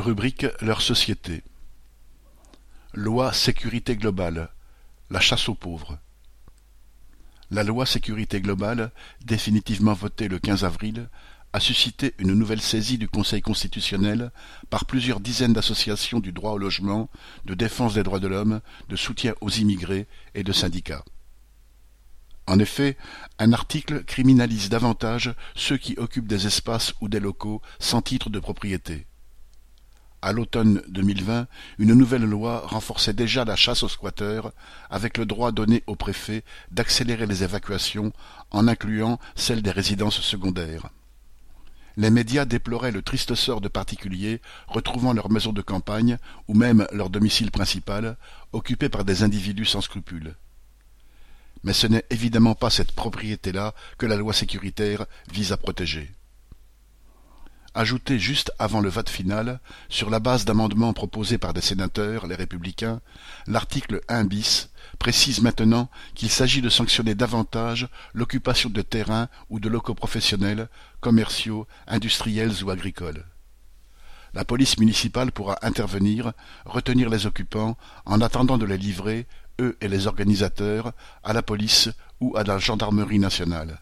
Rubrique Leur société. Loi sécurité globale. La chasse aux pauvres. La loi sécurité globale, définitivement votée le 15 avril, a suscité une nouvelle saisie du Conseil constitutionnel par plusieurs dizaines d'associations du droit au logement, de défense des droits de l'homme, de soutien aux immigrés et de syndicats. En effet, un article criminalise davantage ceux qui occupent des espaces ou des locaux sans titre de propriété. À l'automne 2020, une nouvelle loi renforçait déjà la chasse aux squatteurs, avec le droit donné au préfet d'accélérer les évacuations, en incluant celles des résidences secondaires. Les médias déploraient le triste sort de particuliers retrouvant leur maison de campagne, ou même leur domicile principal, occupé par des individus sans scrupules. Mais ce n'est évidemment pas cette propriété-là que la loi sécuritaire vise à protéger ajouté juste avant le vote final, sur la base d'amendements proposés par des sénateurs, les républicains, l'article 1 bis précise maintenant qu'il s'agit de sanctionner davantage l'occupation de terrains ou de locaux professionnels, commerciaux, industriels ou agricoles. La police municipale pourra intervenir, retenir les occupants, en attendant de les livrer, eux et les organisateurs, à la police ou à la gendarmerie nationale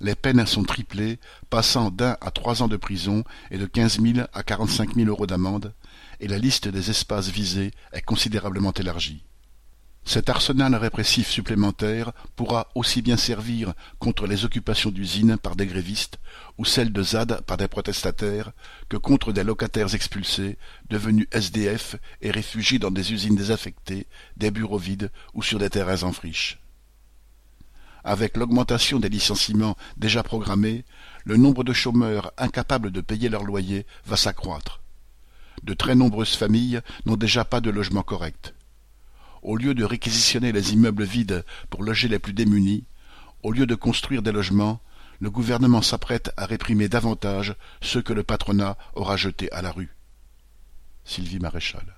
les peines sont triplées, passant d'un à trois ans de prison et de quinze mille à quarante-cinq mille euros d'amende, et la liste des espaces visés est considérablement élargie. Cet arsenal répressif supplémentaire pourra aussi bien servir contre les occupations d'usines par des grévistes ou celles de ZAD par des protestataires que contre des locataires expulsés, devenus SDF et réfugiés dans des usines désaffectées, des bureaux vides ou sur des terrains en friche. Avec l'augmentation des licenciements déjà programmés, le nombre de chômeurs incapables de payer leur loyer va s'accroître. De très nombreuses familles n'ont déjà pas de logement correct. Au lieu de réquisitionner les immeubles vides pour loger les plus démunis, au lieu de construire des logements, le gouvernement s'apprête à réprimer davantage ceux que le patronat aura jetés à la rue. Sylvie Maréchal